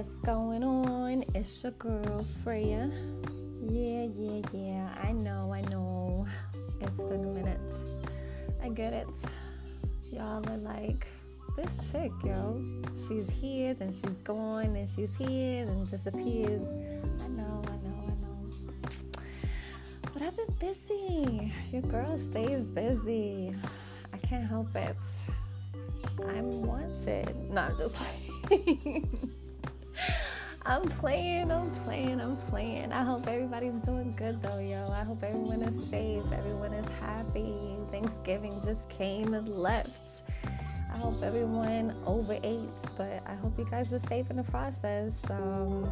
What's going on? It's your girl Freya. Yeah, yeah, yeah. I know, I know. It's been a minute. I get it. Y'all are like, this chick, yo. She's here, then she's gone, then she's here, then disappears. I know, I know, I know. But I've been busy. Your girl stays busy. I can't help it. I'm wanted. No, I'm just like. I'm playing, I'm playing, I'm playing. I hope everybody's doing good though, yo. I hope everyone is safe, everyone is happy. Thanksgiving just came and left. I hope everyone overate, but I hope you guys were safe in the process. Um,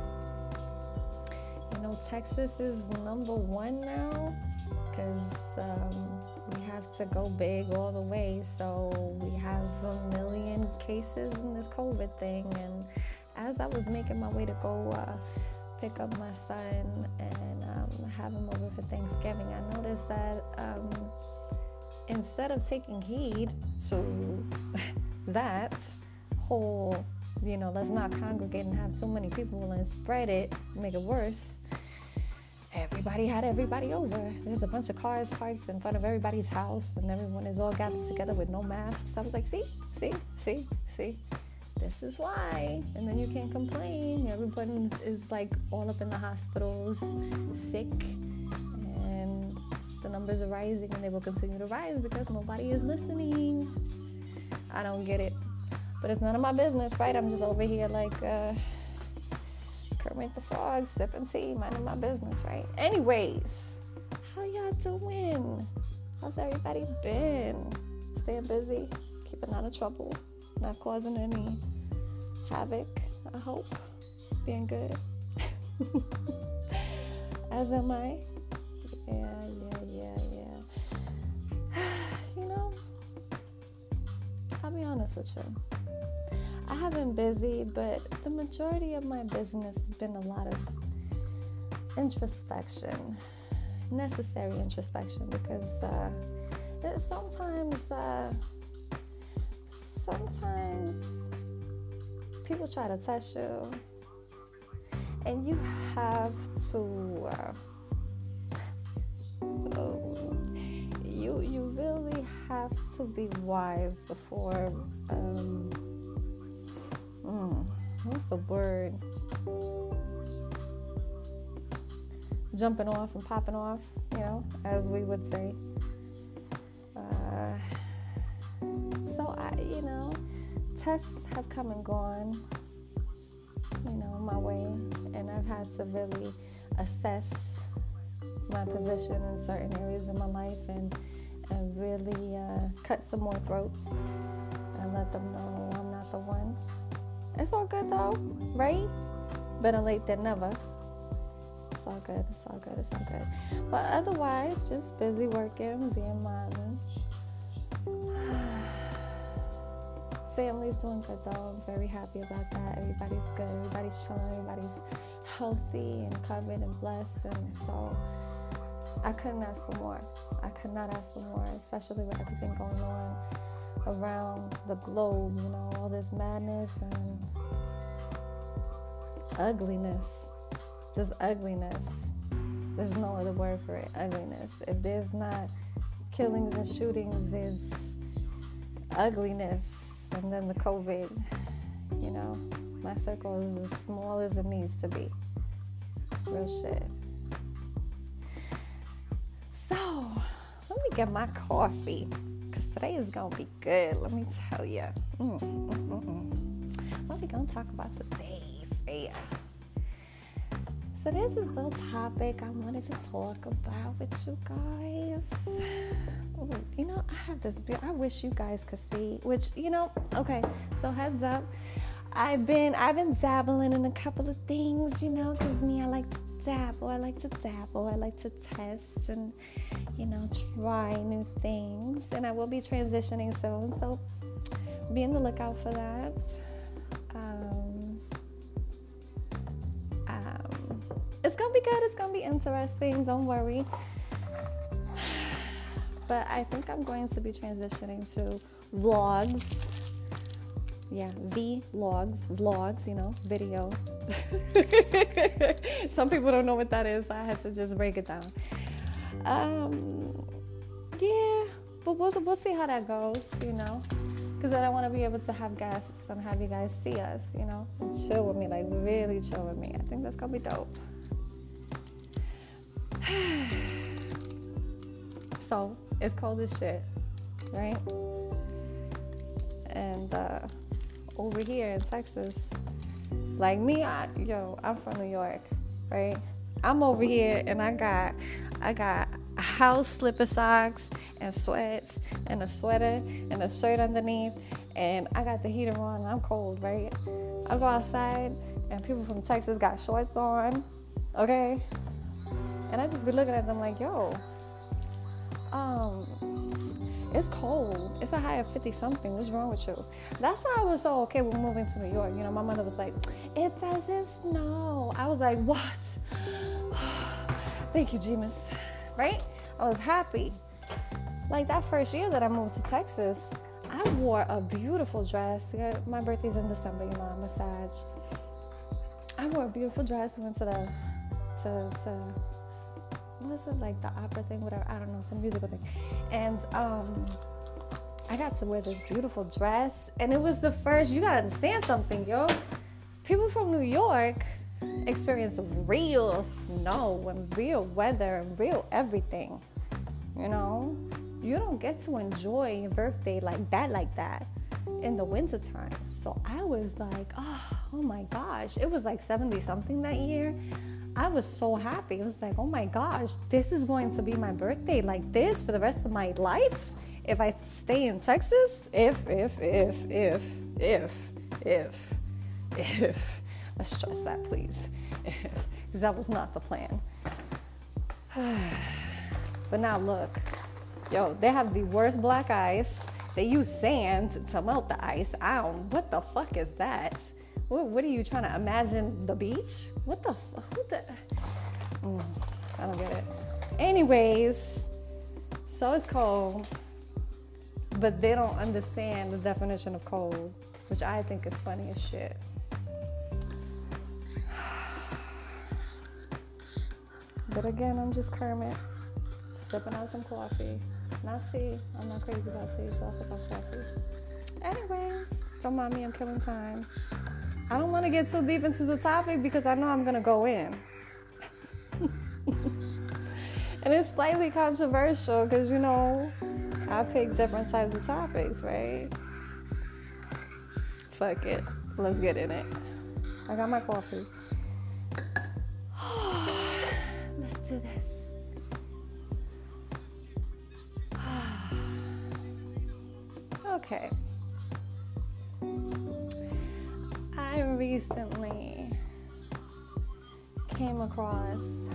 you know, Texas is number one now because um, we have to go big all the way. So we have a million cases in this COVID thing, and as I was making my way to go uh, pick up my son and um, have him over for Thanksgiving, I noticed that um, instead of taking heed to that whole, you know, let's not congregate and have so many people and spread it, make it worse. Everybody had everybody over. There's a bunch of cars parked in front of everybody's house, and everyone is all gathered together with no masks. I was like, see, see, see, see this is why. And then you can't complain. Everybody is like all up in the hospitals, sick, and the numbers are rising and they will continue to rise because nobody is listening. I don't get it. But it's none of my business, right? I'm just over here like uh, Kermit the Frog, sipping tea, minding my business, right? Anyways, how y'all doing? How's everybody been? Staying busy, keeping out of trouble not causing any havoc, I hope. Being good. As am I. Yeah, yeah, yeah, yeah. you know, I'll be honest with you. I have been busy, but the majority of my business has been a lot of introspection, necessary introspection, because uh, sometimes. Uh, sometimes people try to test you, and you have to. Uh, you you really have to be wise before. Um, mm, what's the word? Jumping off and popping off, you know, as we would say. Uh, You know, tests have come and gone, you know, my way, and I've had to really assess my position in certain areas of my life and and really uh, cut some more throats and let them know I'm not the one. It's all good though, right? Better late than never. It's all good. It's all good. It's all good. But otherwise, just busy working, being mommy family's doing good though. I'm very happy about that. Everybody's good. Everybody's chilling. Everybody's healthy and covered and blessed. And so I couldn't ask for more. I could not ask for more, especially with everything going on around the globe. You know, all this madness and ugliness. Just ugliness. There's no other word for it. Ugliness. If there's not killings and shootings, there's ugliness and then the COVID, you know, my circle is as small as it needs to be. Real shit. So, let me get my coffee because today is going to be good. Let me tell you. Mm, mm, mm, mm, what are we going to talk about today, Freya? So, there's this little topic I wanted to talk about with you guys. You know, I have this. I wish you guys could see. Which you know, okay. So heads up, I've been I've been dabbling in a couple of things. You know, because me, I like to dabble. I like to dabble. I like to test and you know try new things. And I will be transitioning soon. So be on the lookout for that. Good. It's gonna be interesting. Don't worry. But I think I'm going to be transitioning to vlogs Yeah, vlogs, vlogs, you know, video. Some people don't know what that is, so I had to just break it down. Um, yeah, but we'll, we'll see how that goes, you know. Because I want to be able to have guests and have you guys see us, you know, chill with me, like really chill with me. I think that's gonna be dope. so it's cold as shit, right? And uh, over here in Texas, like me, I, yo, I'm from New York, right? I'm over here and I got, I got house slipper socks and sweats and a sweater and a shirt underneath and I got the heater on I'm cold, right? I go outside and people from Texas got shorts on, okay? And I just be looking at them like, yo, um, it's cold. It's a high of 50 something. What's wrong with you? That's why I was so okay with moving to New York. You know, my mother was like, it doesn't snow. I was like, what? Thank you, Jemus. Right? I was happy. Like that first year that I moved to Texas, I wore a beautiful dress. My birthday's in December, you know, I'm a Sag. I wore a beautiful dress. We went to the, to, to, what was it, like the opera thing, whatever, I don't know, some musical thing. And um, I got to wear this beautiful dress. And it was the first, you gotta understand something, yo. People from New York, experience real snow and real weather and real everything. You know, you don't get to enjoy your birthday like that, like that in the wintertime. So I was like, oh, oh my gosh, it was like 70 something that year. I was so happy. It was like, oh my gosh, this is going to be my birthday like this for the rest of my life. If I stay in Texas, if, if, if, if, if, if, if. Let's stress that, please, because that was not the plan. but now look, yo, they have the worst black ice. They use sand to melt the ice. I don't. What the fuck is that? What, what are you trying to imagine the beach? What the? What the? Mm, I don't get it. Anyways, so it's cold, but they don't understand the definition of cold, which I think is funny as shit. But again, I'm just Kermit, sipping on some coffee. Not tea. I'm not crazy about tea, so I sip on coffee. Anyways, don't mind me, I'm killing time. I don't want to get too deep into the topic because I know I'm going to go in. and it's slightly controversial because, you know, I pick different types of topics, right? Fuck it. Let's get in it. I got my coffee. Let's do this. okay. I recently came across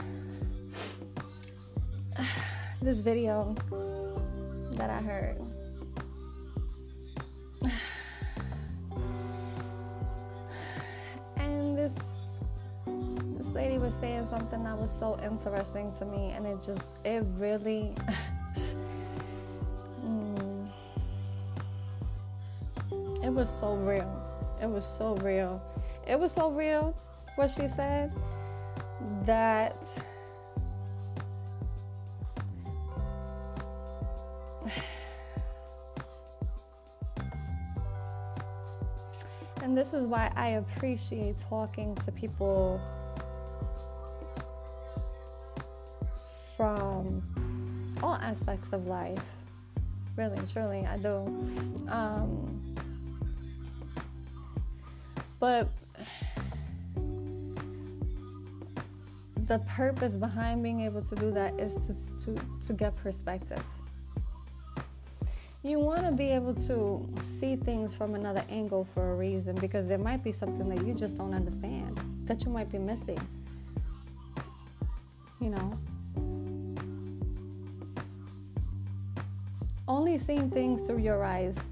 this video that I heard. And this this lady was saying something that was so interesting to me, and it just, it really. mm, it was so real. It was so real. It was so real, what she said, that. And this is why I appreciate talking to people from all aspects of life. Really, truly, I do. Um, but the purpose behind being able to do that is to, to, to get perspective. You want to be able to see things from another angle for a reason because there might be something that you just don't understand, that you might be missing. You know? only seeing things through your eyes,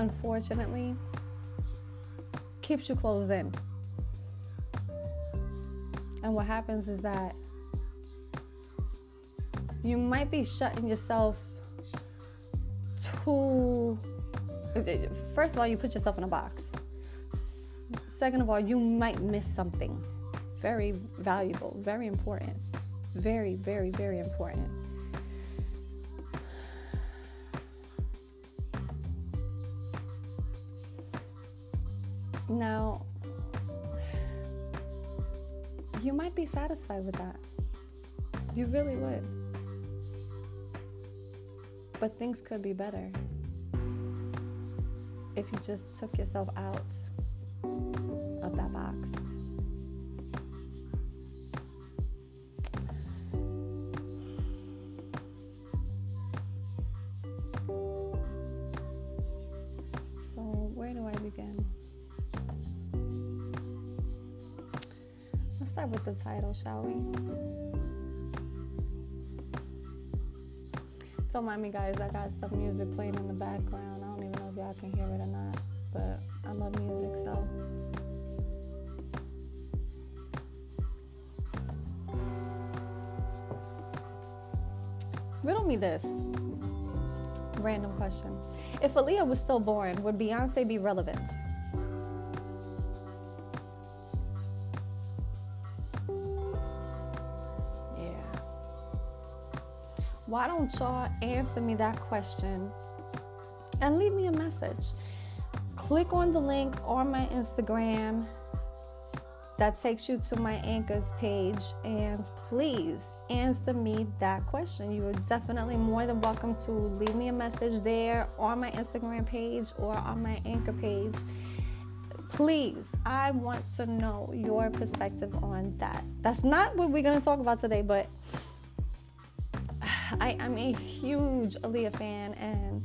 unfortunately, keeps you closed in. And what happens is that you might be shutting yourself who first of all you put yourself in a box. Second of all you might miss something. Very valuable very important. Very very very important now you might be satisfied with that you really would but things could be better if you just took yourself out of that box. With the title, shall we? Don't mind me, guys. I got some music playing in the background. I don't even know if y'all can hear it or not, but I love music, so. Riddle me this. Random question. If Aaliyah was still born, would Beyonce be relevant? Why don't y'all answer me that question and leave me a message? Click on the link on my Instagram that takes you to my anchors page and please answer me that question. You are definitely more than welcome to leave me a message there on my Instagram page or on my anchor page. Please, I want to know your perspective on that. That's not what we're going to talk about today, but I am a huge Aaliyah fan, and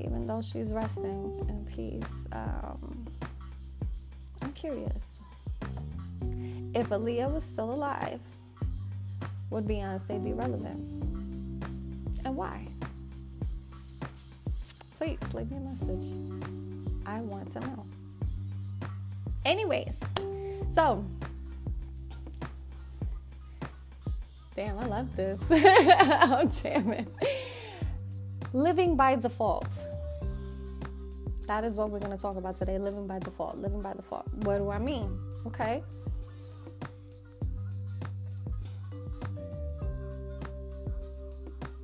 even though she's resting in peace, um, I'm curious. If Aaliyah was still alive, would Beyonce be relevant? And why? Please leave me a message. I want to know. Anyways, so Damn, I love this. oh, damn it. Living by default. That is what we're going to talk about today. Living by default. Living by default. What do I mean? Okay.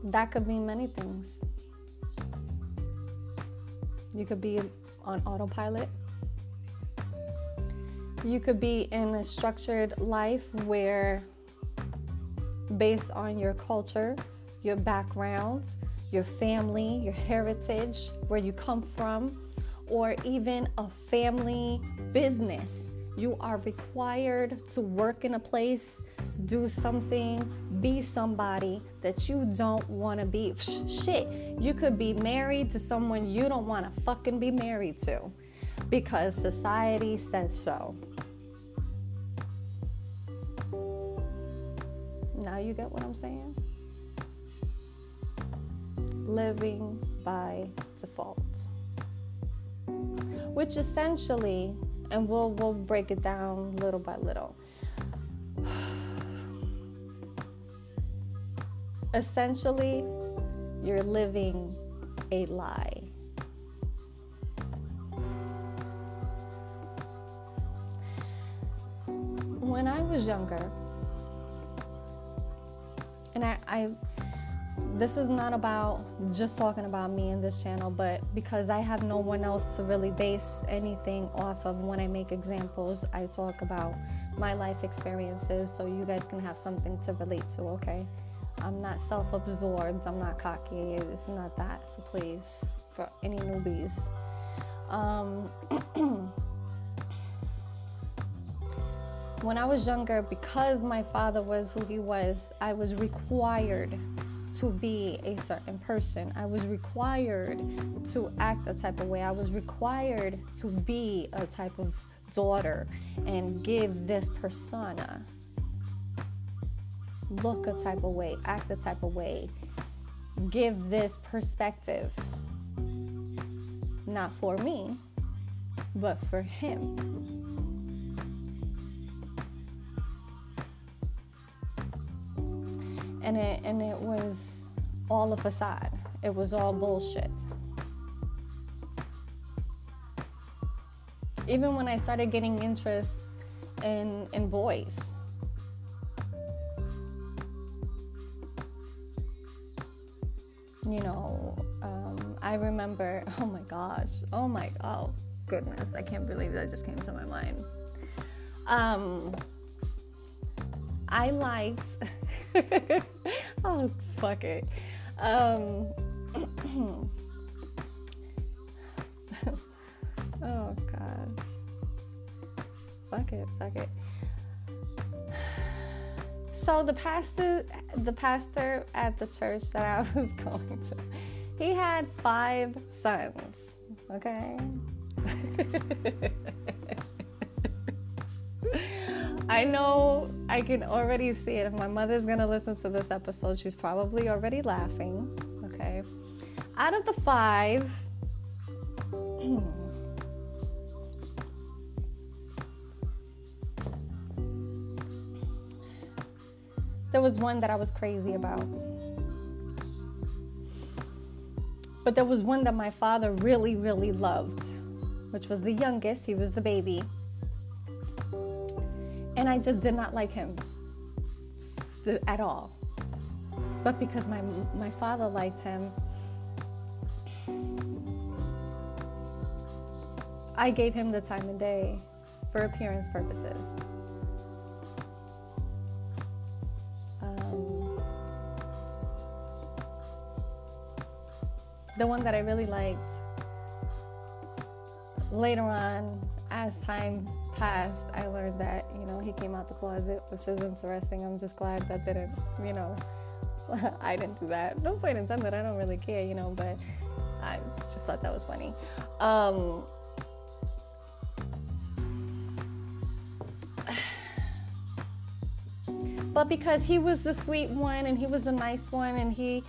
That could mean many things. You could be on autopilot. You could be in a structured life where based on your culture, your background, your family, your heritage, where you come from, or even a family business. You are required to work in a place, do something, be somebody that you don't want to be. Shit, you could be married to someone you don't want to fucking be married to because society says so. Now you get what I'm saying? Living by default. Which essentially, and we'll we'll break it down little by little. essentially, you're living a lie. When I was younger, and I, I this is not about just talking about me in this channel, but because I have no one else to really base anything off of when I make examples, I talk about my life experiences so you guys can have something to relate to, okay? I'm not self absorbed, I'm not cocky, it's not that, so please, for any newbies. Um, when I was younger, because my father was who he was, I was required to be a certain person. I was required to act a type of way. I was required to be a type of daughter and give this persona. Look a type of way, act a type of way, give this perspective. Not for me, but for him. and it and it was all a facade. It was all bullshit. Even when I started getting interest in in boys. You know, um, I remember, oh my gosh, oh my, oh goodness, I can't believe that just came to my mind. Um, I liked. oh fuck it. Um, oh gosh. Fuck it, fuck it. So the pastor the pastor at the church that I was going to, he had five sons. Okay. I know I can already see it. If my mother's gonna listen to this episode, she's probably already laughing. Okay. Out of the five, there was one that I was crazy about. But there was one that my father really, really loved, which was the youngest. He was the baby and I just did not like him at all. But because my my father liked him, I gave him the time of day for appearance purposes. Um, the one that I really liked later on, as time passed, I learned that, you know, he came out the closet, which is interesting. I'm just glad that didn't, you know, I didn't do that. No point in that. I don't really care, you know, but I just thought that was funny. Um, but because he was the sweet one and he was the nice one and he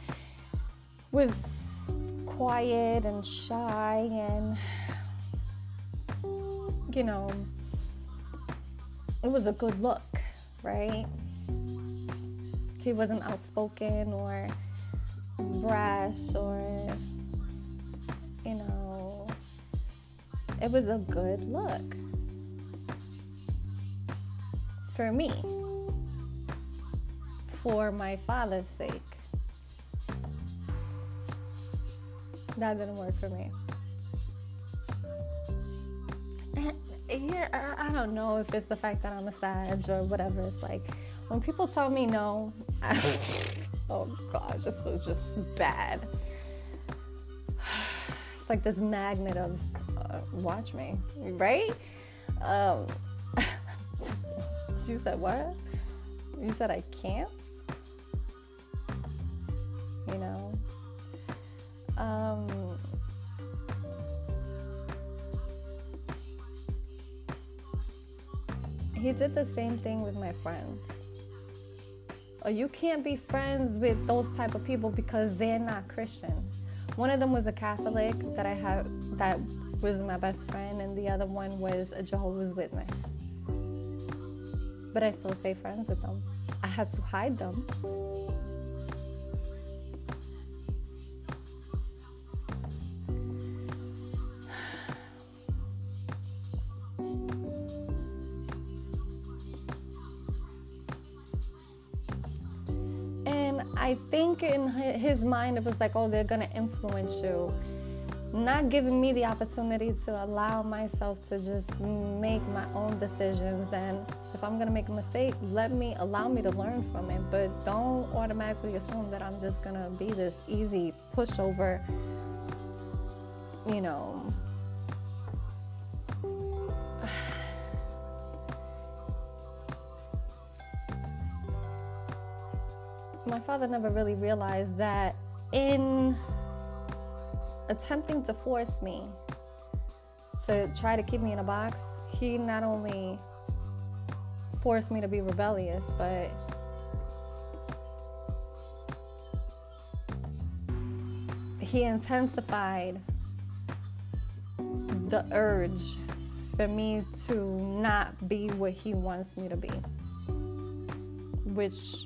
was quiet and shy and you know it was a good look, right? He wasn't outspoken or brash or, you know, it was a good look for me, for my father's sake. That didn't work for me. Yeah, I, don't know if it's the fact that I'm a Sag or whatever. It's like when people tell me no, I, oh gosh, this is just bad. It's like this magnet of uh, watch me, right? Um, you said what? You said I can't? You know? Um, he did the same thing with my friends. Oh, you can't be friends with those type of people because they're not Christian. One of them was a Catholic that I had that was my best friend, and the other one was a Jehovah's Witness. But I still stay friends with them. I had to hide them I think in his mind it was like, oh, they're gonna influence you. Not giving me the opportunity to allow myself to just make my own decisions. And if I'm gonna make a mistake, let me allow me to learn from it. But don't automatically assume that I'm just gonna be this easy pushover, you know, my father never really realized that in attempting to force me to try to keep me in a box, he not only forced me to be rebellious, but he intensified the urge for me to not be what he wants me to be, which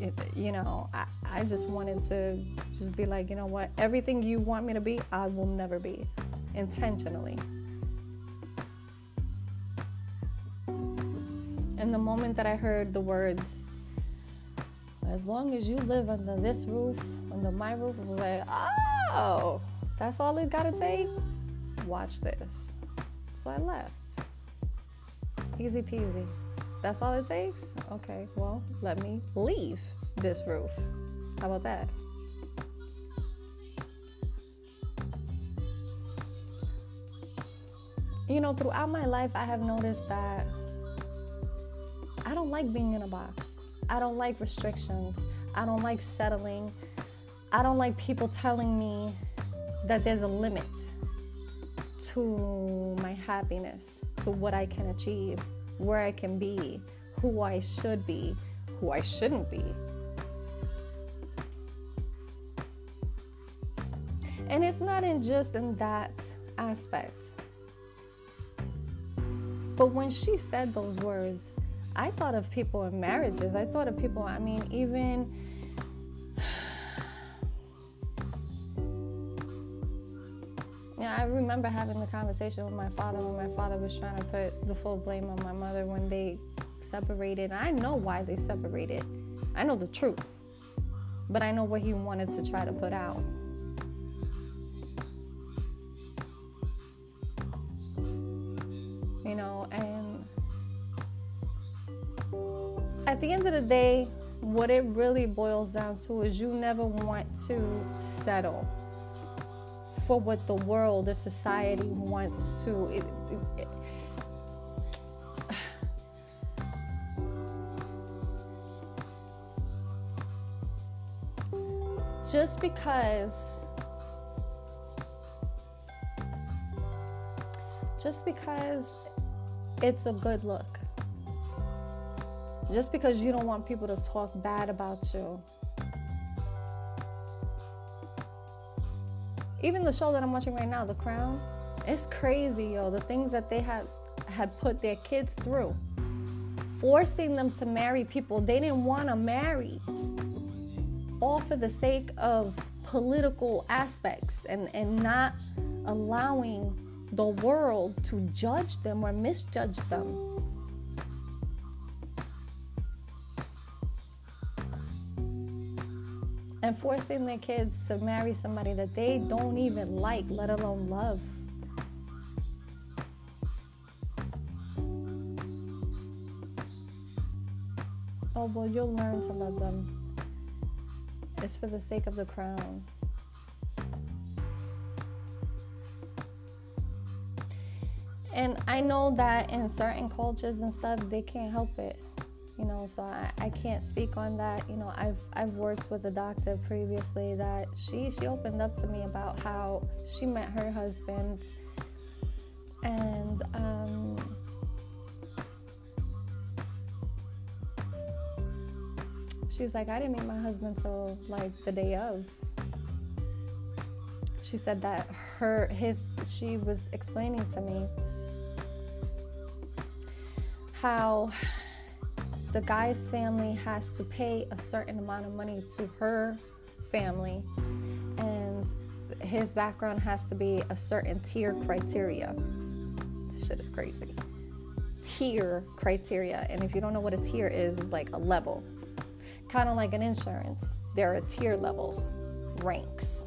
it, you know, I, I just wanted to just be like, you know what, everything you want me to be, I will never be intentionally. And the moment that I heard the words, as long as you live under this roof, under my roof, I was like, oh, that's all it gotta take? Watch this. So I left. Easy peasy. That's all it takes? Okay, well, let me leave this roof. How about that? You know, throughout my life, I have noticed that I don't like being in a box. I don't like restrictions. I don't like settling. I don't like people telling me that there's a limit to my happiness, to what I can achieve, where I can be, who I should be, who I shouldn't be. And it's not in just in that aspect. But when she said those words, I thought of people in marriages. I thought of people, I mean, even. Yeah, I remember having the conversation with my father when my father was trying to put the full blame on my mother when they separated. I know why they separated. I know the truth. But I know what he wanted to try to put out. You know, and at the end of the day, what it really boils down to is you never want to settle for what the world or society wants to. It, it, it, just because just because it's a good look. Just because you don't want people to talk bad about you. Even the show that i'm watching right now the crown it's crazy yo the things that they had had put their kids through. Forcing them to marry people they didn't want to marry all for the sake of political aspects and, and not allowing the world to judge them or misjudge them. And forcing their kids to marry somebody that they don't even like, let alone love. Oh, well, you'll learn to love them. It's for the sake of the crown. And I know that in certain cultures and stuff, they can't help it. You know, so I, I can't speak on that. You know, I've I've worked with a doctor previously that she she opened up to me about how she met her husband and um she's like, I didn't meet my husband till like the day of. She said that her his she was explaining to me how the guy's family has to pay a certain amount of money to her family and his background has to be a certain tier criteria. This shit is crazy. Tier criteria. And if you don't know what a tier is, it's like a level. Kind of like an insurance. There are tier levels, ranks.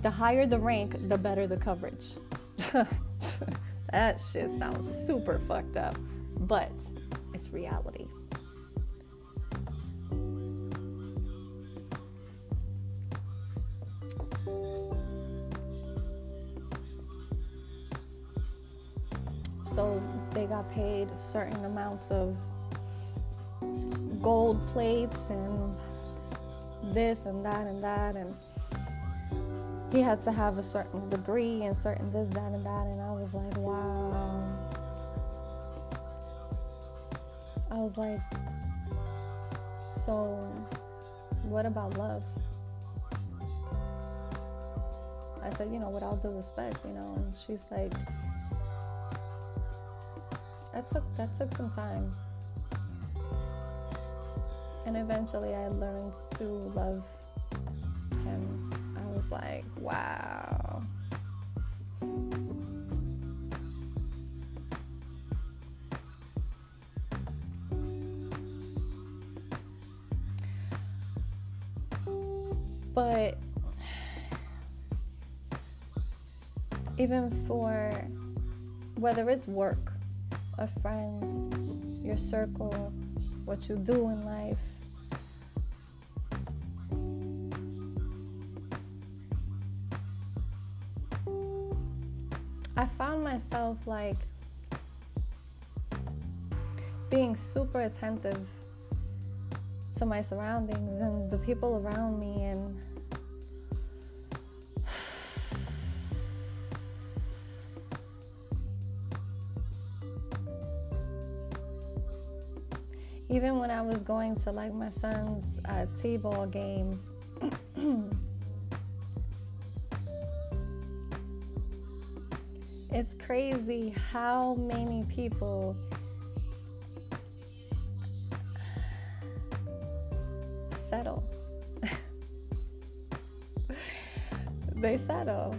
The higher the rank, the better the coverage. That shit sounds super fucked up, but it's reality. So they got paid certain amounts of gold plates and this and that and that and he had to have a certain degree and certain this, that, and that. And I was like, wow. I was like, so what about love? I said, you know, with all due respect, you know, and she's like, that took that took some time. And eventually I learned to love him. I was like, wow. But even for whether it's work, a friends, your circle, what you do in life, like being super attentive to my surroundings and the people around me and even when I was going to like my son's uh, t-ball game crazy how many people settle they settle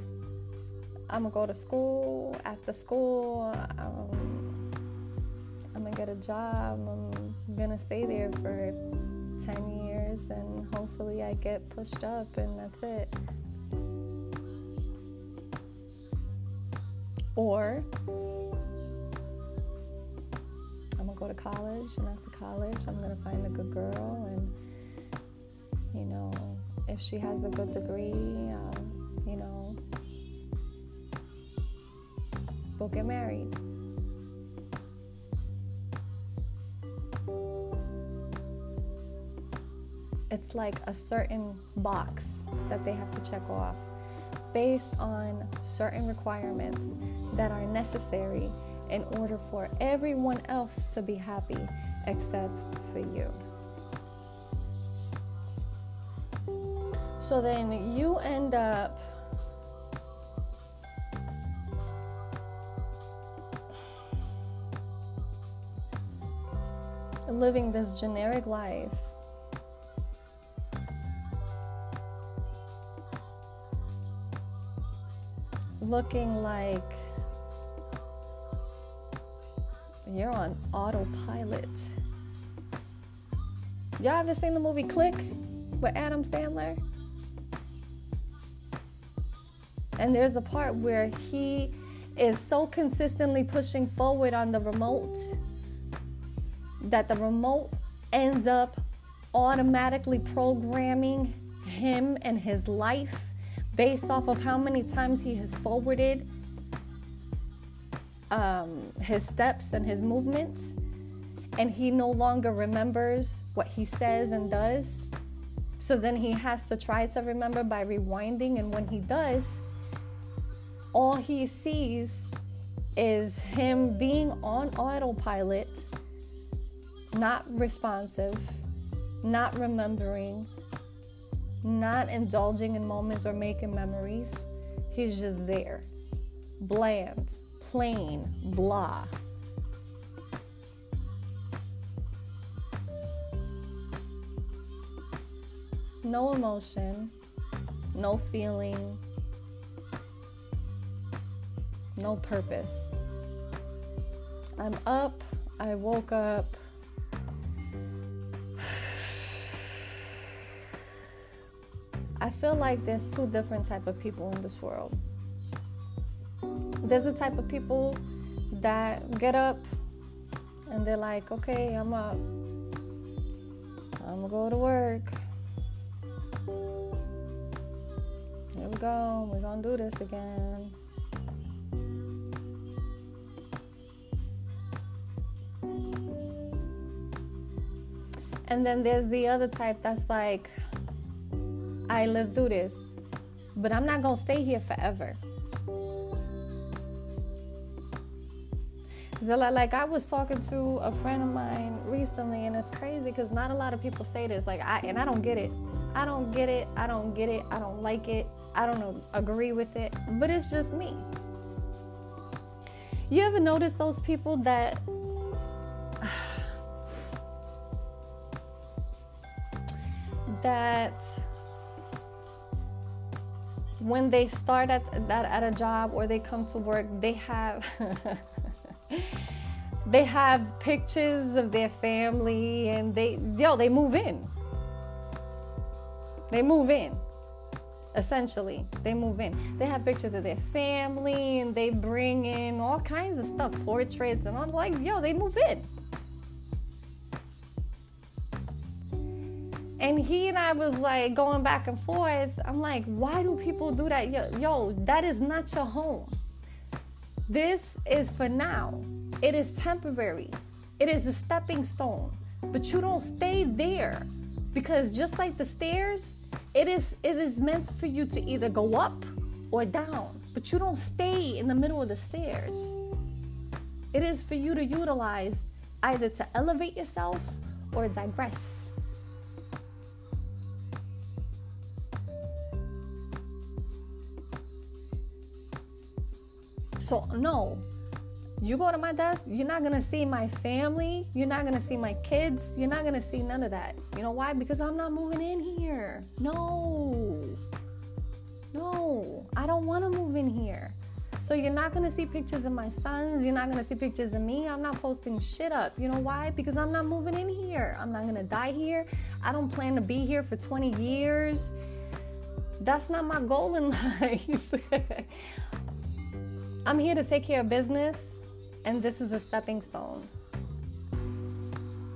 i'm gonna go to school after school um, i'm gonna get a job i'm gonna stay there for 10 years and hopefully I get pushed up and that's it. Or college and after college I'm gonna find a good girl and you know if she has a good degree um, you know we'll get married. it's like a certain box that they have to check off based on certain requirements that are necessary in order for everyone else to be happy except for you. So then you end up living this generic life looking like you're on autopilot. Y'all ever seen the movie Click with Adam Sandler? And there's a part where he is so consistently pushing forward on the remote that the remote ends up automatically programming him and his life based off of how many times he has forwarded um, his steps and his movements, and he no longer remembers what he says and does. So then he has to try to remember by rewinding, and when he does, all he sees is him being on autopilot, not responsive, not remembering, not indulging in moments or making memories. He's just there, bland, plain, blah. No emotion, no feeling, no purpose. I'm up, I woke up, I feel like there's two different type of people in this world. There's the type of people that get up and they're like, okay, I'm up. I'm gonna go to work. Here we go. We're gonna do this again. And then there's the other type that's like, all right, let's do this. But I'm not to stay here forever. So like I was talking to a friend of mine recently, and it's crazy because not a lot of people say this. Like I and I don't get it. I don't get it. I don't get it. I don't like it. I don't agree with it. But it's just me. You ever notice those people that that when they start at that at a job or they come to work, they have they have pictures of their family and they yo they move in. They move in. essentially. They move in. They have pictures of their family and they bring in all kinds of stuff portraits and i'm like yo they move in. And he and i was like going back and forth. I'm like why do people do that? Yo, yo that is not your home. This is for now it is temporary. It is a stepping stone. But you don't stay there because just like the stairs it is it is meant for you to either go up or down. But you don't stay in the middle of the stairs. It is for you to utilize either to elevate yourself or digress. So no you go to my desk, you're not gonna see my family, you're not gonna see my kids, you're not gonna see none of that. You know why? Because I'm not moving in here. No, no, I don't wanna move in here. So you're not gonna see pictures of my sons, you're not gonna see pictures of me. I'm not posting shit up. You know why? Because I'm not moving in here. I'm not gonna die here. I don't plan to be here for 20 years. That's not my goal in life. I'm here to take care of business and this is a stepping stone.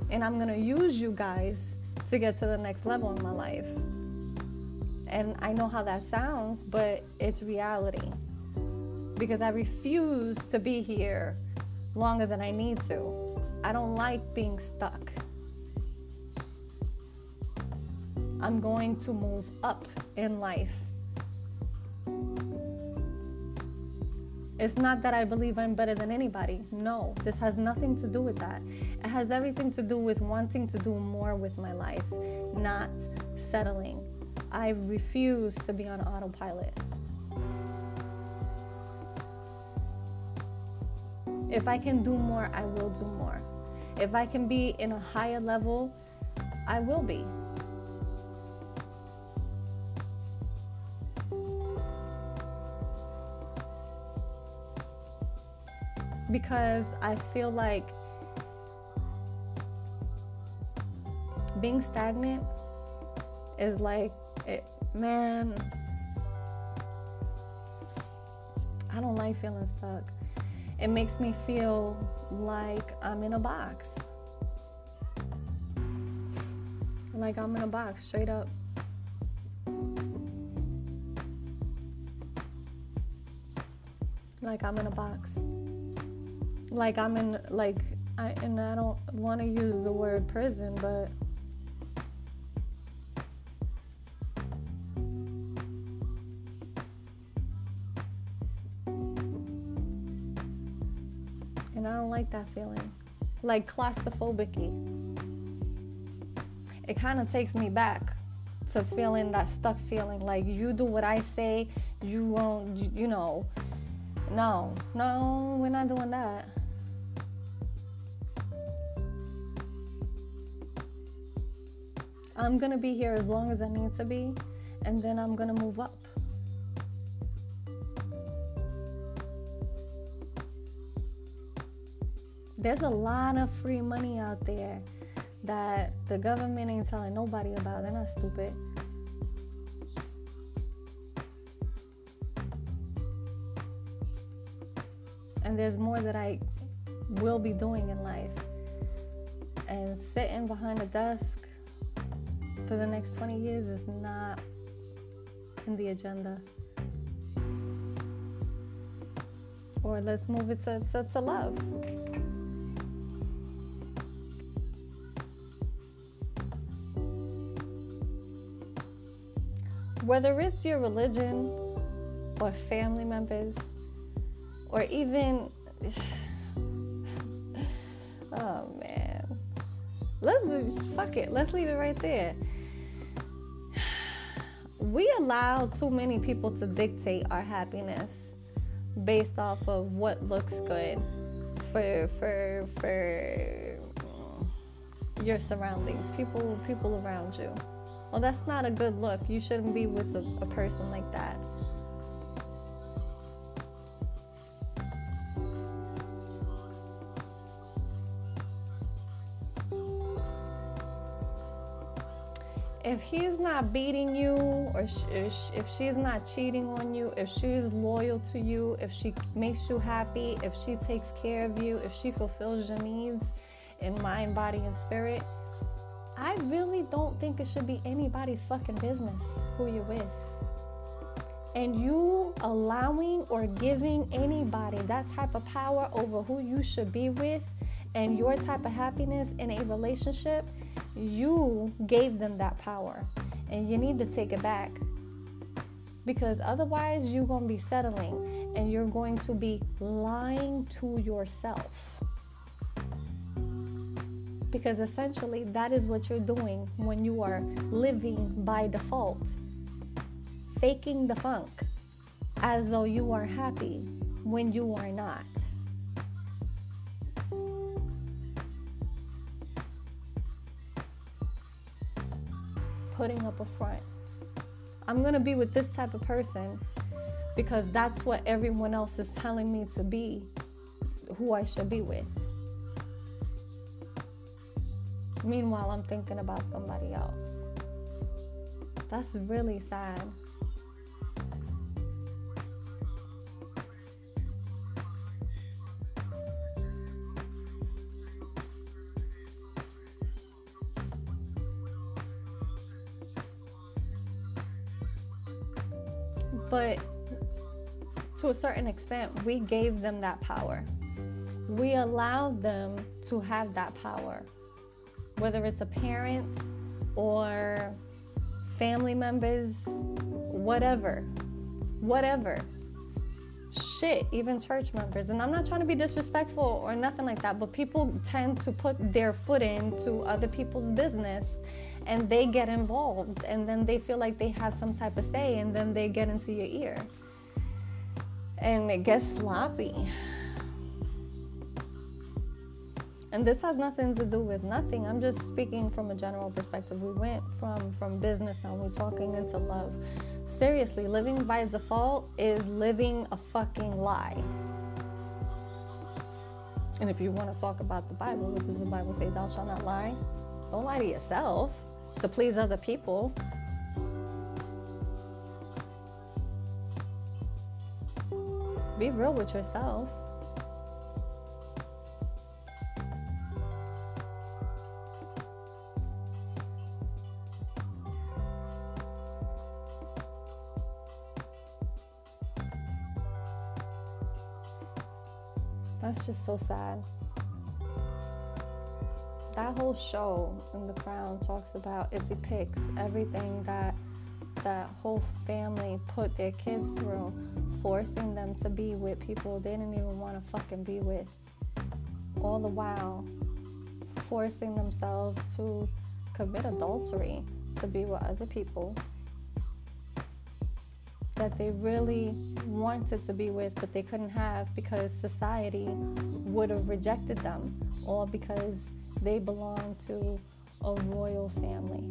And I'm to use you guys to get to the next level in my life. And I know how that sounds, but it's reality. Because I refuse to be here longer than I need to. I don't like being stuck. I'm going to move up in life. It's not that I believe I'm better than anybody. No, this has nothing to do with that. It has everything to do with wanting to do more with my life, not settling. I refuse to be on autopilot. If I can do more, I will do more. If I can be in a higher level, I will be. Because I feel like being stagnant is like, it, man, I don't like feeling stuck. It makes me feel like I'm in a box. Like I'm in a box, straight up. Like I'm in a box like I'm in like I and I don't want to use the word prison, but and I don't like that feeling. Like claustrophobic It kind of takes me back to feeling that stuck feeling like you do what I say, you won't, you, you know. No, no, we're not doing that. I'm gonna be here as long as I need to be, and then I'm gonna move up. There's a lot of free money out there that the government ain't telling nobody about. They're not stupid. And there's more that I will be doing in life. And sitting behind a desk for the next 20 years is not in the agenda. Or let's move it to, to, to love. Whether it's your religion or family members or even oh man let's just fuck it let's leave it right there we allow too many people to dictate our happiness based off of what looks good for for for your surroundings, people people around you. Well, that's not a good look. You shouldn't be with a, a person like that. If he's not beating you or if she's not cheating on you, if she's loyal to you, if she makes you happy, if she takes care of you, if she fulfills your needs in mind, body, and spirit, I really don't think it should be anybody's fucking business who you're with. And you allowing or giving anybody that type of power over who you should be with and your type of happiness in a relationship, you gave them that power. And you need to take it back. Because otherwise, you're going to be settling and you're going to be lying to yourself. Because essentially, that is what you're doing when you are living by default, faking the funk as though you are happy when you are not. Putting up a front. I'm going to be with this type of person because that's what everyone else is telling me to be who I should be with. Meanwhile, I'm thinking about somebody else. That's really sad. But to a certain extent, we gave them that power. We allowed them to have that power whether it's a parent or family members, whatever, whatever. Shit, even church members. And I'm not trying to be disrespectful or nothing like that, but people tend to put their foot into other people's business and they get involved and then they feel like they have some type of say and then they get into your ear. And it gets sloppy. and this has nothing to do with nothing. I'm just speaking from a general perspective. We went from from business now we're talking into love. Seriously living by default is living a fucking lie. And if you want to talk about the bible does the bible say thou shalt not lie don't lie to yourself to please other people be real with yourself That's just so sad. That whole show in The Crown talks about, it depicts everything that that whole family put their kids through, forcing them to be with people they didn't even want to fucking be with. All the while, forcing themselves to commit adultery to be with other people that they really wanted to be with, but they couldn't have because society would have rejected them, all because they belong to a royal family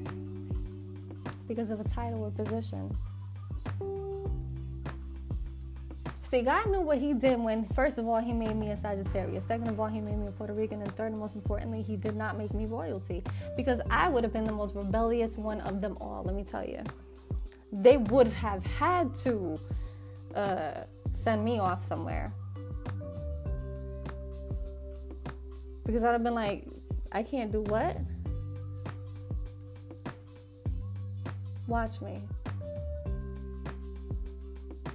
because of a title or position. See, God knew what He did when, first of all, He made me a Sagittarius. Second of all, He made me a Puerto Rican. And third, and most importantly, He did not make me royalty because I would have been the most rebellious one of them all, let me tell you they would have had to uh, send me off somewhere. Because I'd have been like, I can't do what? Watch me.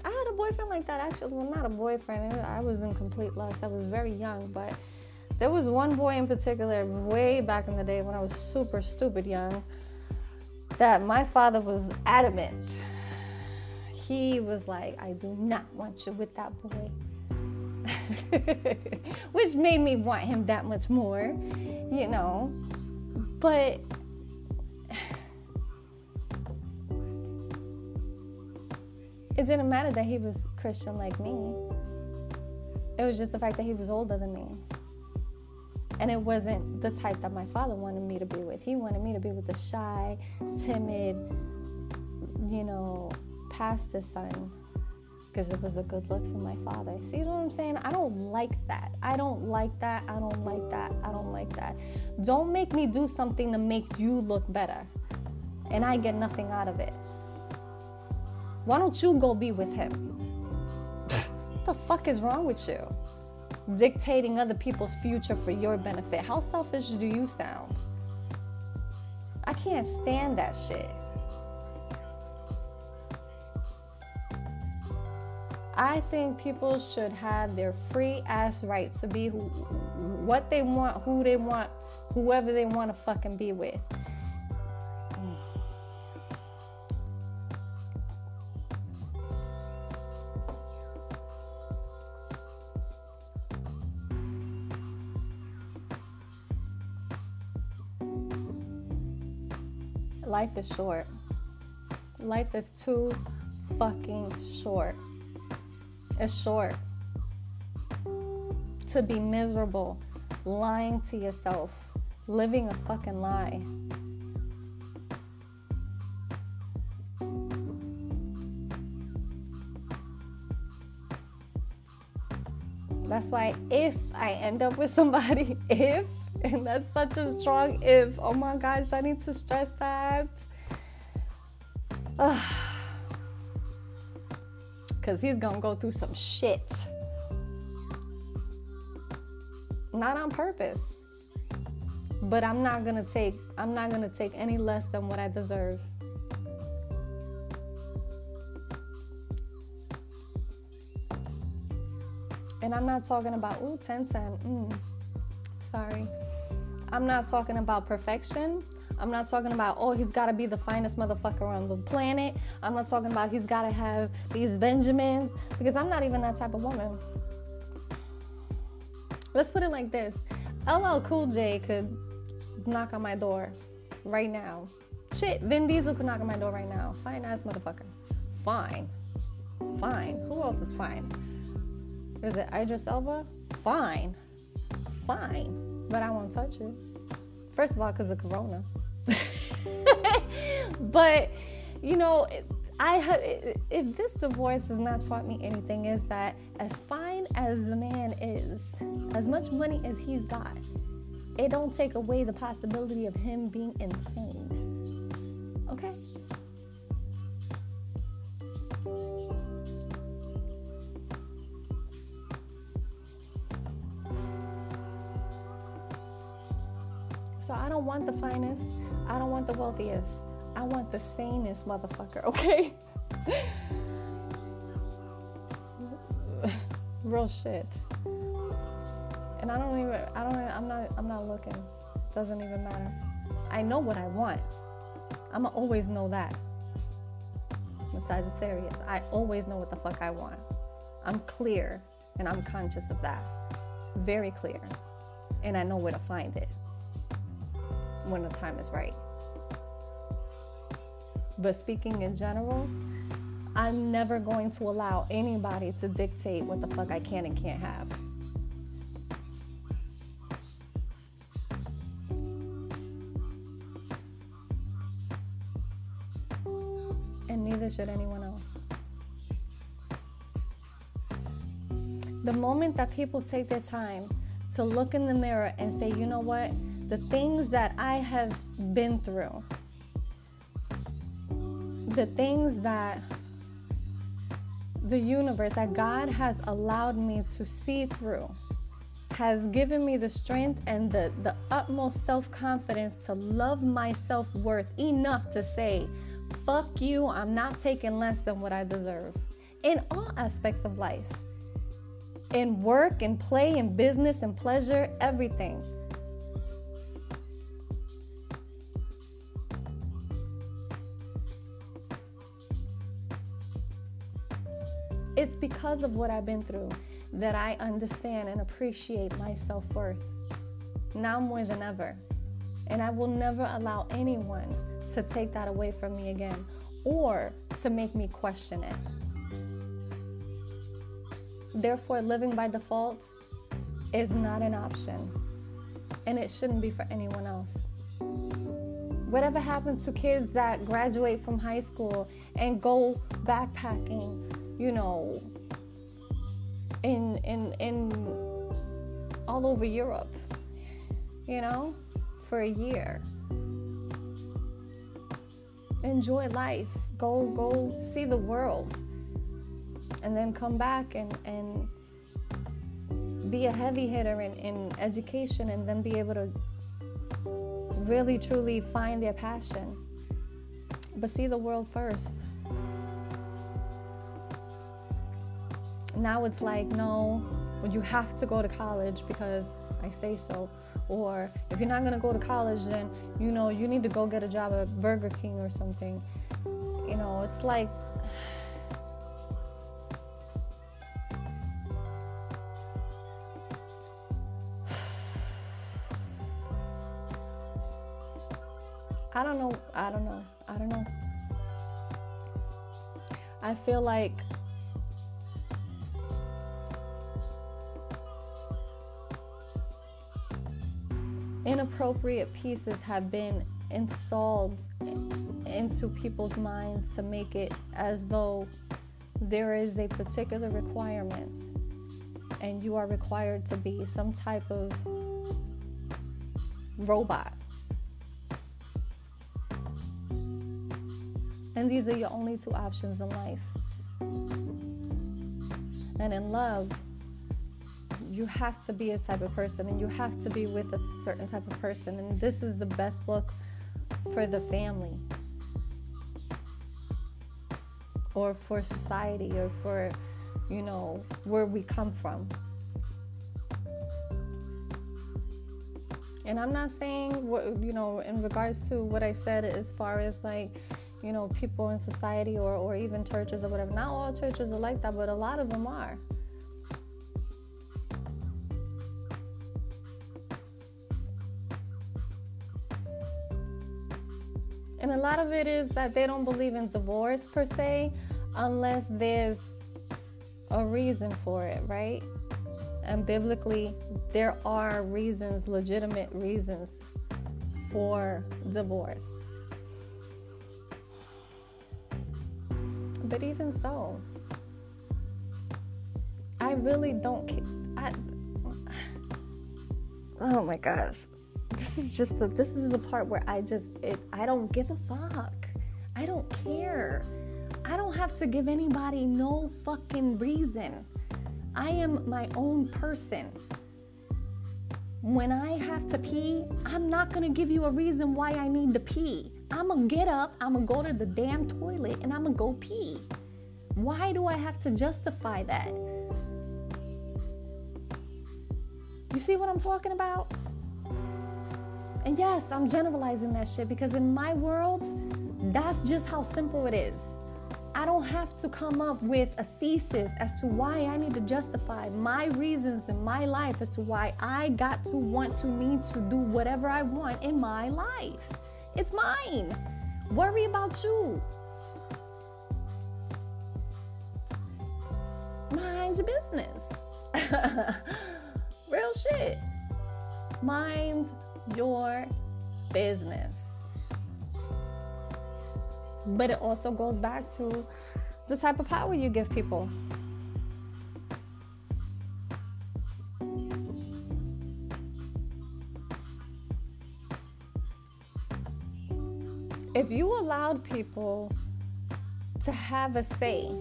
I had a boyfriend like that actually. Well, not a boyfriend. I was in complete lust. I was very young, but there was one boy in particular way back in the day when I was super stupid young that my father was adamant. He was like, I do not want you with that boy. Which made me want him that much more, you know. But it didn't matter that he was Christian like me. It was just the fact that he was older than me. And it wasn't the type that my father wanted me to be with. He wanted me to be with a shy, timid, you know, pastor son because it was a good look for my father. See what I'm saying? I don't like that. I don't like that. I don't like that. I don't like that. Don't make me do something to make you look better. and I get nothing out of it. Why don't you go be with him? what the fuck is wrong with you? Dictating other people's future for your benefit. How selfish do you sound? I can't stand that shit. I think people should have their free ass right to be who, what they want, who they want, whoever they want to fucking be with. Life is short. Life is too fucking short. It's short. To be miserable, lying to yourself, living a fucking lie. That's why if I end up with somebody, if, and that's such a strong if, oh my gosh, I need to stress that. Because he's to go through some shit. Not on purpose. But I'm not to take I'm not to take any less than what I deserve. And I'm not talking about, ooh, 10 10. Mm, sorry. I'm not talking about perfection. I'm not talking about, oh, he's got to be the finest motherfucker on the planet. I'm not talking about he's got to have these Benjamins because I'm not even that type of woman. Let's put it like this LL Cool J could knock on my door right now. Shit, Vin Diesel could knock on my door right now. Fine ass motherfucker. Fine. Fine. Who else is fine? Is it Idris Elba? Fine. Fine. But I won't touch it. First of all, because of Corona. but, you know, I have, if this divorce has not taught me anything, is that as fine as the man is, as much money as he's got, it don't take away the possibility of him being insane. Okay? So I don't want the finest. I don't want the wealthiest. I want the sanest motherfucker, okay? Real shit. And I don't even I don't I'm not I'm not looking. Doesn't even matter. I know what I want. I'ma always know that. I'm Sagittarius. I always know what the fuck I want. I'm clear and I'm conscious of that. Very clear. And I know where to find it when the time is right. But speaking in general, I'm never going to allow anybody to dictate what the fuck I can and can't have. And neither should anyone else. The moment that people take their time to look in the mirror and say, you know what, the things that I have been through, the things that the universe, that God has allowed me to see through, has given me the strength and the, the utmost self confidence to love my self worth enough to say, fuck you, I'm not taking less than what I deserve. In all aspects of life. In work and play and business and pleasure, everything. It's because of what I've been through that I understand and appreciate my self worth now more than ever. And I will never allow anyone to take that away from me again or to make me question it. Therefore, living by default is not an option, and it shouldn't be for anyone else. Whatever happens to kids that graduate from high school and go backpacking, you know, in in in all over Europe, you know, for a year. enjoy life. Go go see the world. And then come back and, and be a heavy hitter in, in education and then be able to really truly find their passion. But see the world first. Now it's like, no, you have to go to college because I say so. Or if you're not gonna go to college, then you know you need to go get a job at Burger King or something. You know, it's like I don't know. I don't know. I don't know. I feel like inappropriate pieces have been installed into people's minds to make it as though there is a particular requirement and you are required to be some type of robot. And these are your only two options in life. And in love, you have to be a type of person and you have to be with a certain type of person. And this is the best look for the family or for society or for, you know, where we come from. And I'm not saying what, you know, in regards to what I said as far as like, you know, people in society or, or even churches or whatever. Not all churches are like that, but a lot of them are. And a lot of it is that they don't believe in divorce per se unless there's a reason for it, right? And biblically, there are reasons, legitimate reasons for divorce. But even so, I really don't. I, oh my gosh this is just the this is the part where I just it, I don't give a fuck. I don't care. I don't have to give anybody no fucking reason. I am my own person. When I have to pee, I'm not gonna give you a reason why I need to pee. I'm gonna get up, I'm gonna go to the damn toilet, and I'm gonna go pee. Why do I have to justify that? You see what I'm talking about? And yes, I'm generalizing that shit because in my world, that's just how simple it is. I don't have to come up with a thesis as to why I need to justify my reasons in my life as to why I got to want to need to do whatever I want in my life. It's mine. Worry about you. Mind your business. Real shit. Mind your business. But it also goes back to the type of power you give people. If you allowed people to have a say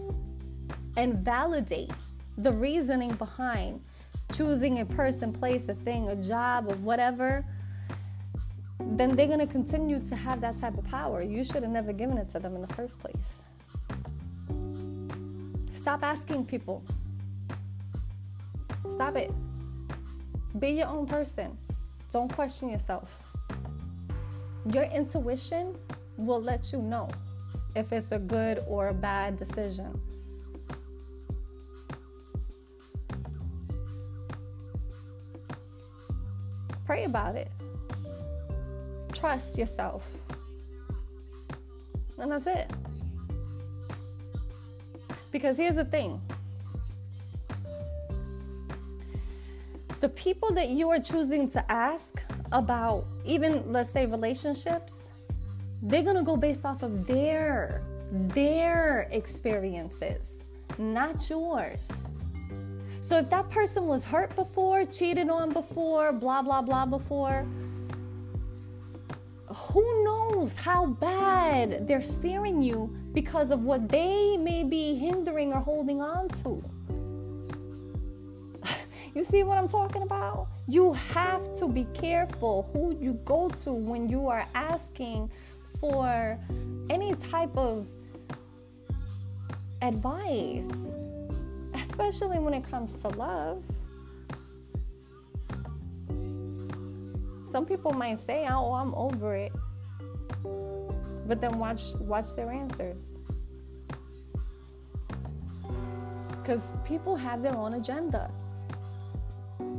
and validate the reasoning behind choosing a person, place, a thing, a job, or whatever, then they're going to continue to have that type of power. You should have never given it to them in the first place. Stop asking people. Stop it. Be your own person. Don't question yourself. Your intuition will let you know if it's a good or a bad decision. Pray about it trust yourself. And that's it. Because here's the thing the people that you are choosing to ask about, even let's say relationships, they're gonna go based off of their their experiences, not yours. So if that person was hurt before, cheated on before, blah blah blah before, how bad they're steering you because of what they may be hindering or holding on to. you see what I'm talking about? You have to be careful who you go to when you are asking for any type of advice, especially when it comes to love. Some people might say, "Oh, I'm over it," but then watch watch their answers, because people have their own agenda.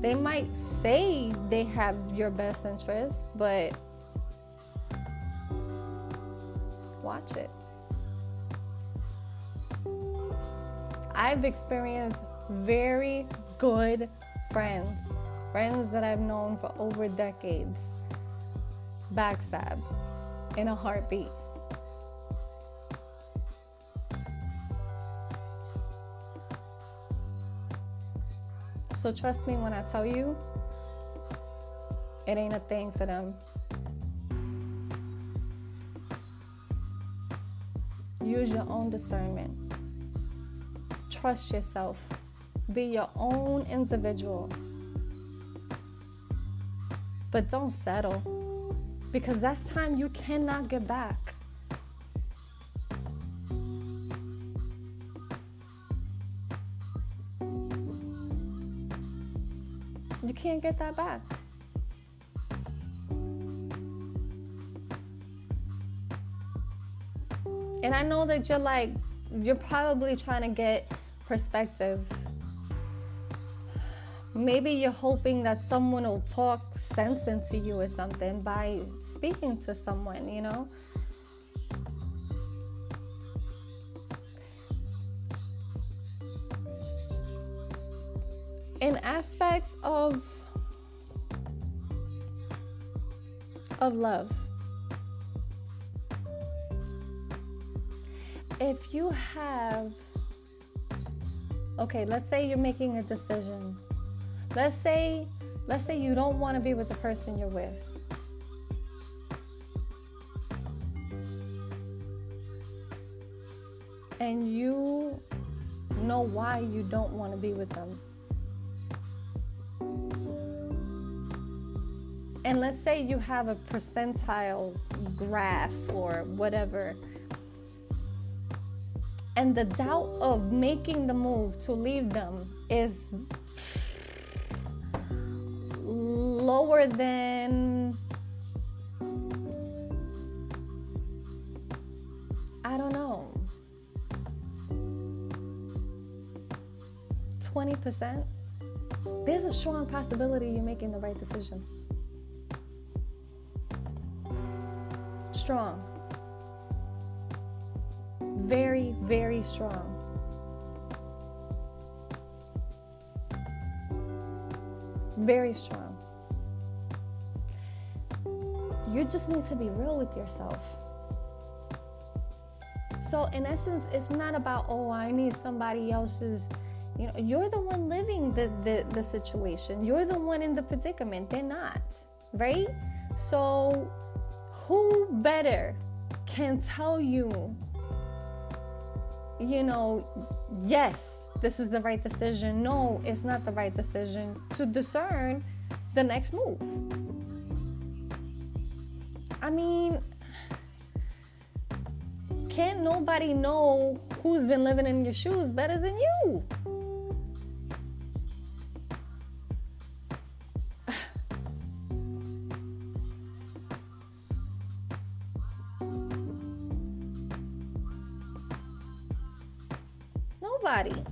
They might say they have your best interest, but watch it. I've experienced very good friends friends that I've known for over decades backstab in a heartbeat. So trust me when I tell you, it ain't a thing for them. Use your own discernment. Trust yourself. Be your own individual. But don't settle because that's time you cannot get back. You can't get that back. And I know that you're like, you're probably trying to get perspective maybe you're hoping that someone will talk sense into you or something by speaking to someone, you know? In aspects of of love. If you have okay, let's say you're making a decision Let's say let's say you don't want to be with the person you're with. Why you don't want to be with them. And let's say you have a percentile graph or whatever. And the doubt of making the move to leave them is lower than 20%, there's a strong possibility you're making the right decision. Strong. Very, very strong. Very strong. You just need to be real with yourself. So, in essence, it's not about, oh, I need somebody else's, you know, you're the one living the, the, the situation. You're the one in the predicament. They're not, right? So, who better can tell you, you know, yes, this is the right decision. No, it's not the right decision to discern the next move. I mean, can't nobody know who's been living in your shoes better than you? Nobody.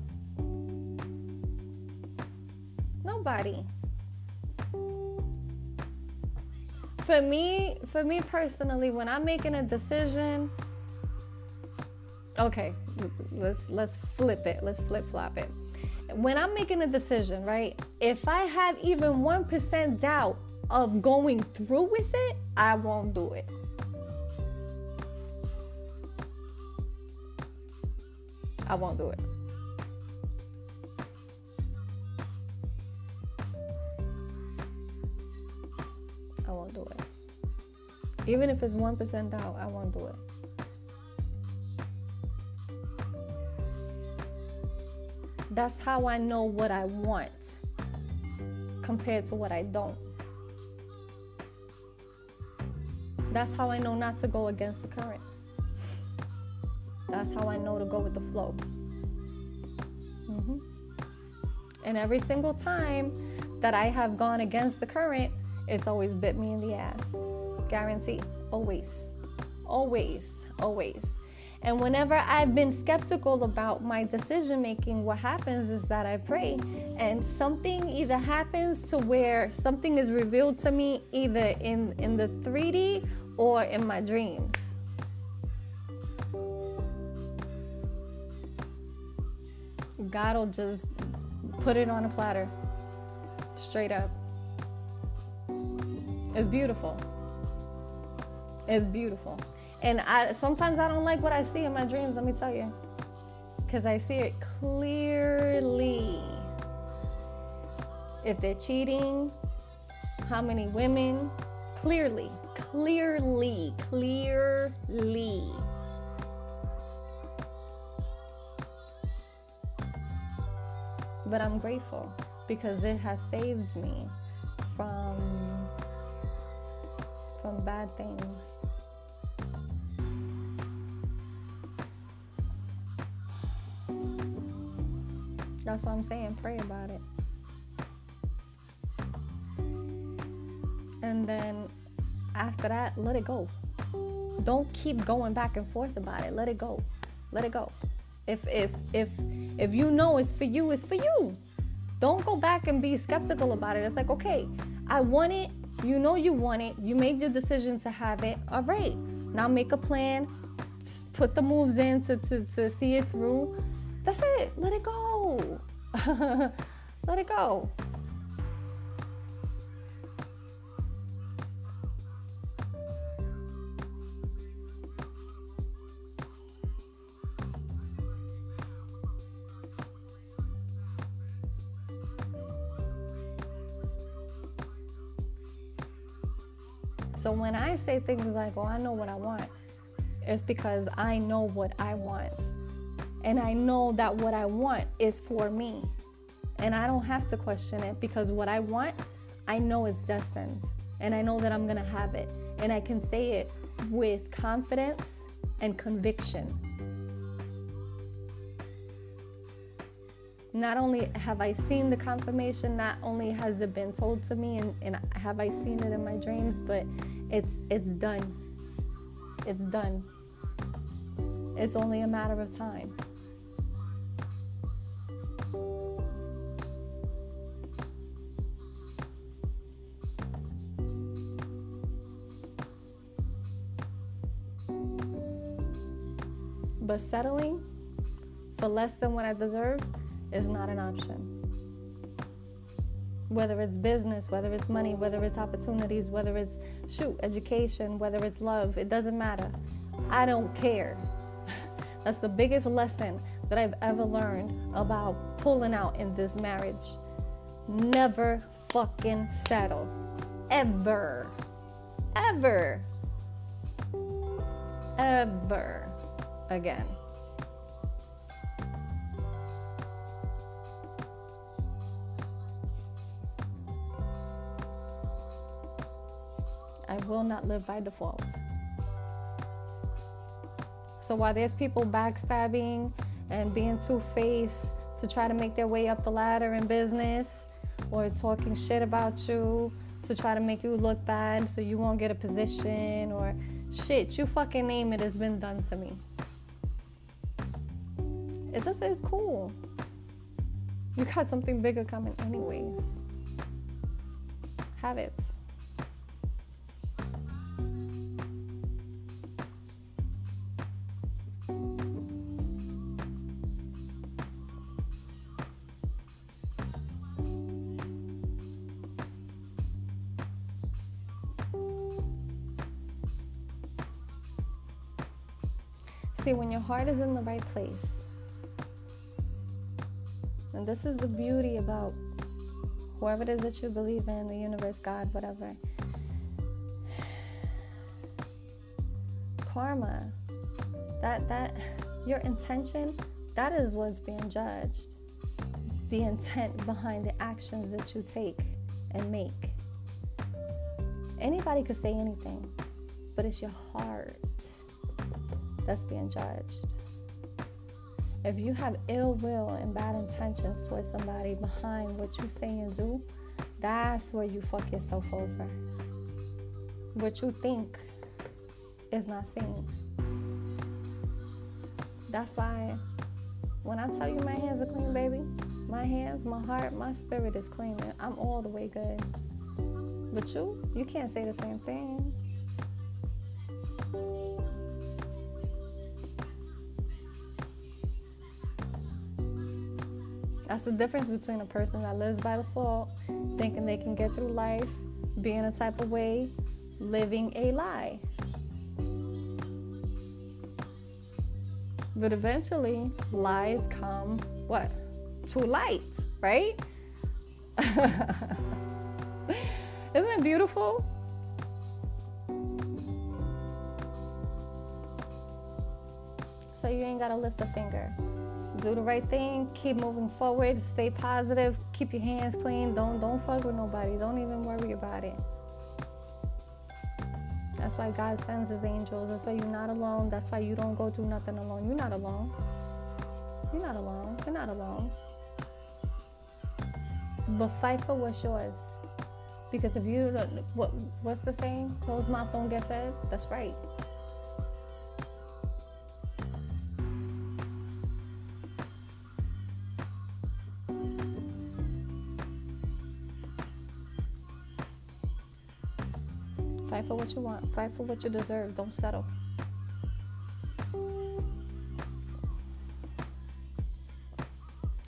Nobody. for me, for me personally, when I'm making a decision, okay, let's let's flip it. Let's flip flop it. When I'm making a decision, right? If I have even 1% doubt of going through with it, I won't do it. I won't do it. Even if it's 1% doubt, I won't do it. That's how I know what I want compared to what I don't. That's how I know not to go against the current. That's how I know to go with the flow. Mm-hmm. And every single time that I have gone against the current, it's always bit me in the ass. Guarantee. Always. Always. Always. And whenever I've been skeptical about my decision making, what happens is that I pray and something either happens to where something is revealed to me either in, in the 3D or in my dreams. God will just put it on a platter straight up. It's beautiful. It's beautiful. And I sometimes I don't like what I see in my dreams, let me tell you. Cuz I see it clearly. If they're cheating, how many women clearly, clearly, clearly. But I'm grateful because it has saved me from from bad things. That's what I'm saying. Pray about it. And then after that, let it go. Don't keep going back and forth about it. Let it go. Let it go. If if if if you know it's for you, it's for you. Don't go back and be skeptical about it. It's like, okay, I want it. You know you want it. You made the decision to have it. All right. Now make a plan. Put the moves in to, to, to see it through. That's it. Let it go. Let it go. So when I say things like, "Oh, I know what I want," it's because I know what I want. And I know that what I want is for me. And I don't have to question it because what I want, I know it's destined. And I know that I'm going to have it. And I can say it with confidence and conviction. Not only have I seen the confirmation, not only has it been told to me and, and have I seen it in my dreams, but it's it's done. It's done. It's only a matter of time. But settling for less than what I deserve is not an option. Whether it's business, whether it's money, whether it's opportunities, whether it's shoot, education, whether it's love, it doesn't matter. I don't care. That's the biggest lesson that I've ever learned about pulling out in this marriage. Never fucking settle. Ever. Ever. Ever again. I will not live by default. So while there's people backstabbing and being two faced to try to make their way up the ladder in business or talking shit about you to try to make you look bad so you won't get a position or shit, you fucking name it has been done to me. It does it's cool. You got something bigger coming anyways. Have it. See, when your heart is in the right place, and this is the beauty about whoever it is that you believe in, the universe, God, whatever. karma. That that your intention, that is what's being judged. The intent behind the actions that you take and make. Anybody could say anything, but it's your heart that's being judged. If you have ill will and bad intentions towards somebody behind what you say and do, that's where you fuck yourself over. What you think is not seen. That's why when I tell you my hands are clean, baby, my hands, my heart, my spirit is clean. I'm all the way good. But you, you can't say the same thing. That's the difference between a person that lives by default, thinking they can get through life, being a type of way, living a lie. But eventually, lies come what? To light, right? Isn't it beautiful? So you ain't gotta lift a finger. Do the right thing, keep moving forward, stay positive, keep your hands clean, don't don't fuck with nobody, don't even worry about it. That's why God sends his angels. That's why you're not alone. That's why you don't go through nothing alone. You're not alone. You're not alone. You're not alone. But fight for what's yours. Because if you don't, what, what's the saying? Closed mouth don't get fed. That's right. What you want. Fight for what you deserve. Don't settle.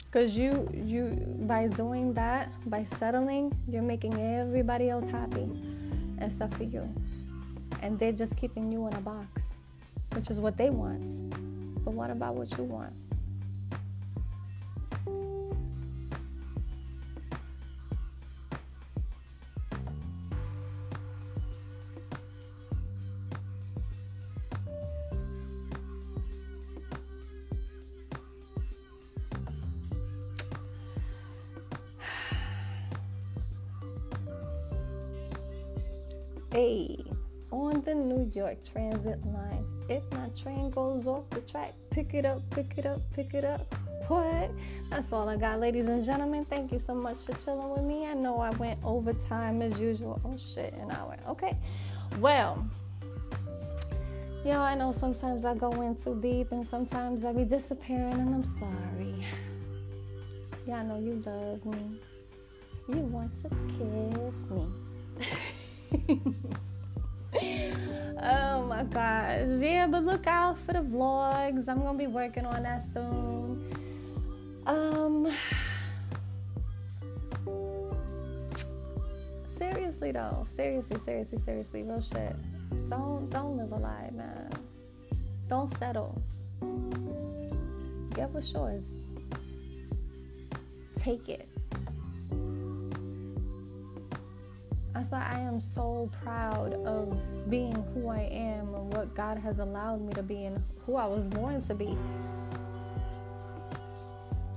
Because you, you, by doing that, by settling, you're making everybody else happy except for you. And they're just keeping you in a box, which is what they want. But what about what you want? Hey, on the New York Transit line. If my train goes off the track, pick it up, pick it up, pick it up. What? That's all I got, ladies and gentlemen. Thank you so much for chilling with me. I know I went over time as usual. Oh shit, an hour. Okay. Well, yo, I know sometimes I go in too deep and sometimes I be disappearing and I'm sorry. Y'all know you love me. You want to kiss me. oh my gosh. Yeah, but look out for the vlogs. I'm gonna be working on that soon. Um seriously though, seriously, seriously, seriously, real shit. Don't don't live a lie, man. Don't settle. Get what's yours. Take it. That's why I am so proud of being who I am and what God has allowed me to be and who I was born to be.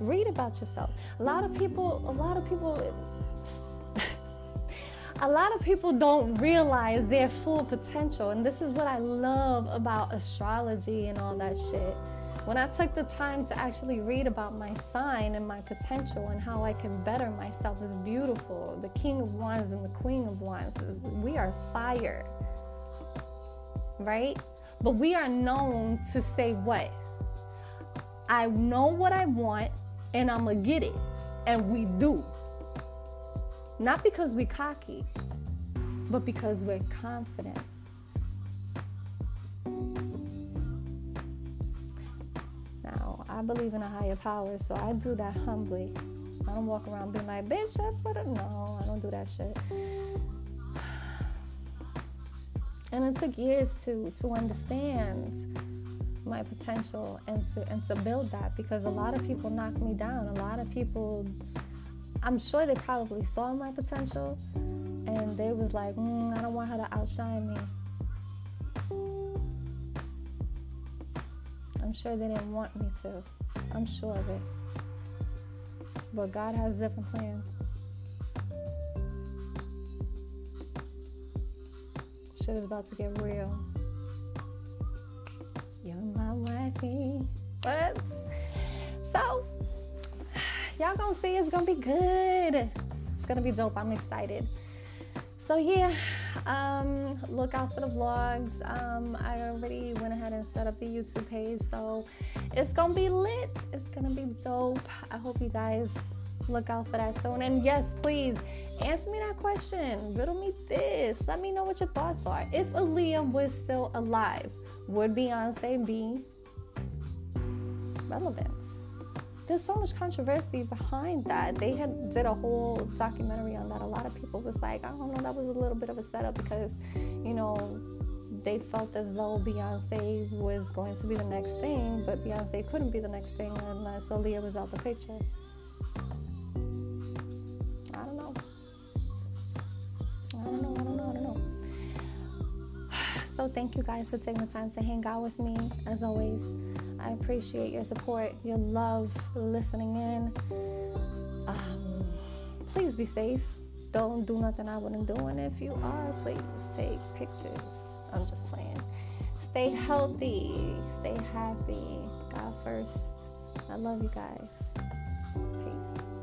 Read about yourself. A lot of people, a lot of people, a lot of people don't realize their full potential. And this is what I love about astrology and all that shit when I took the time to actually read about my sign and my potential and how I can better myself is beautiful. The King of Wands and the Queen of Wands, we are fire, right? But we are known to say what? I know what I want and I'm gonna get it. And we do. Not because we cocky, but because we're confident. I believe in a higher power, so I do that humbly. I don't walk around being like, bitch, that's what I no, I don't do that shit. And it took years to to understand my potential and to and to build that because a lot of people knocked me down. A lot of people I'm sure they probably saw my potential and they was like, mm, I don't want her to outshine me. I'm sure they didn't want me to. I'm sure of it. But God has different plans. Shit is about to get real. You're my wifey. What? So, y'all gonna see it's gonna be good. It's gonna be dope. I'm excited. So yeah, um, look out for the vlogs. Um, I already went ahead and set up the YouTube page, so it's gonna be lit. It's gonna be dope. I hope you guys look out for that soon. And yes, please answer me that question. Riddle me this. Let me know what your thoughts are. If Aaliyah was still alive, would Beyonce be relevant? There's so much controversy behind that. They had did a whole documentary on that. A lot of people was like, I don't know, that was a little bit of a setup because, you know, they felt as though Beyonce was going to be the next thing, but Beyonce couldn't be the next thing unless Aaliyah was out the picture. I don't know. I don't know. I don't know. I don't know. So thank you guys for taking the time to hang out with me. As always, I appreciate your support, your love, listening in. Um, please be safe. Don't do nothing I wouldn't do. And if you are, please take pictures. I'm just playing. Stay healthy. Stay happy. God first. I love you guys. Peace.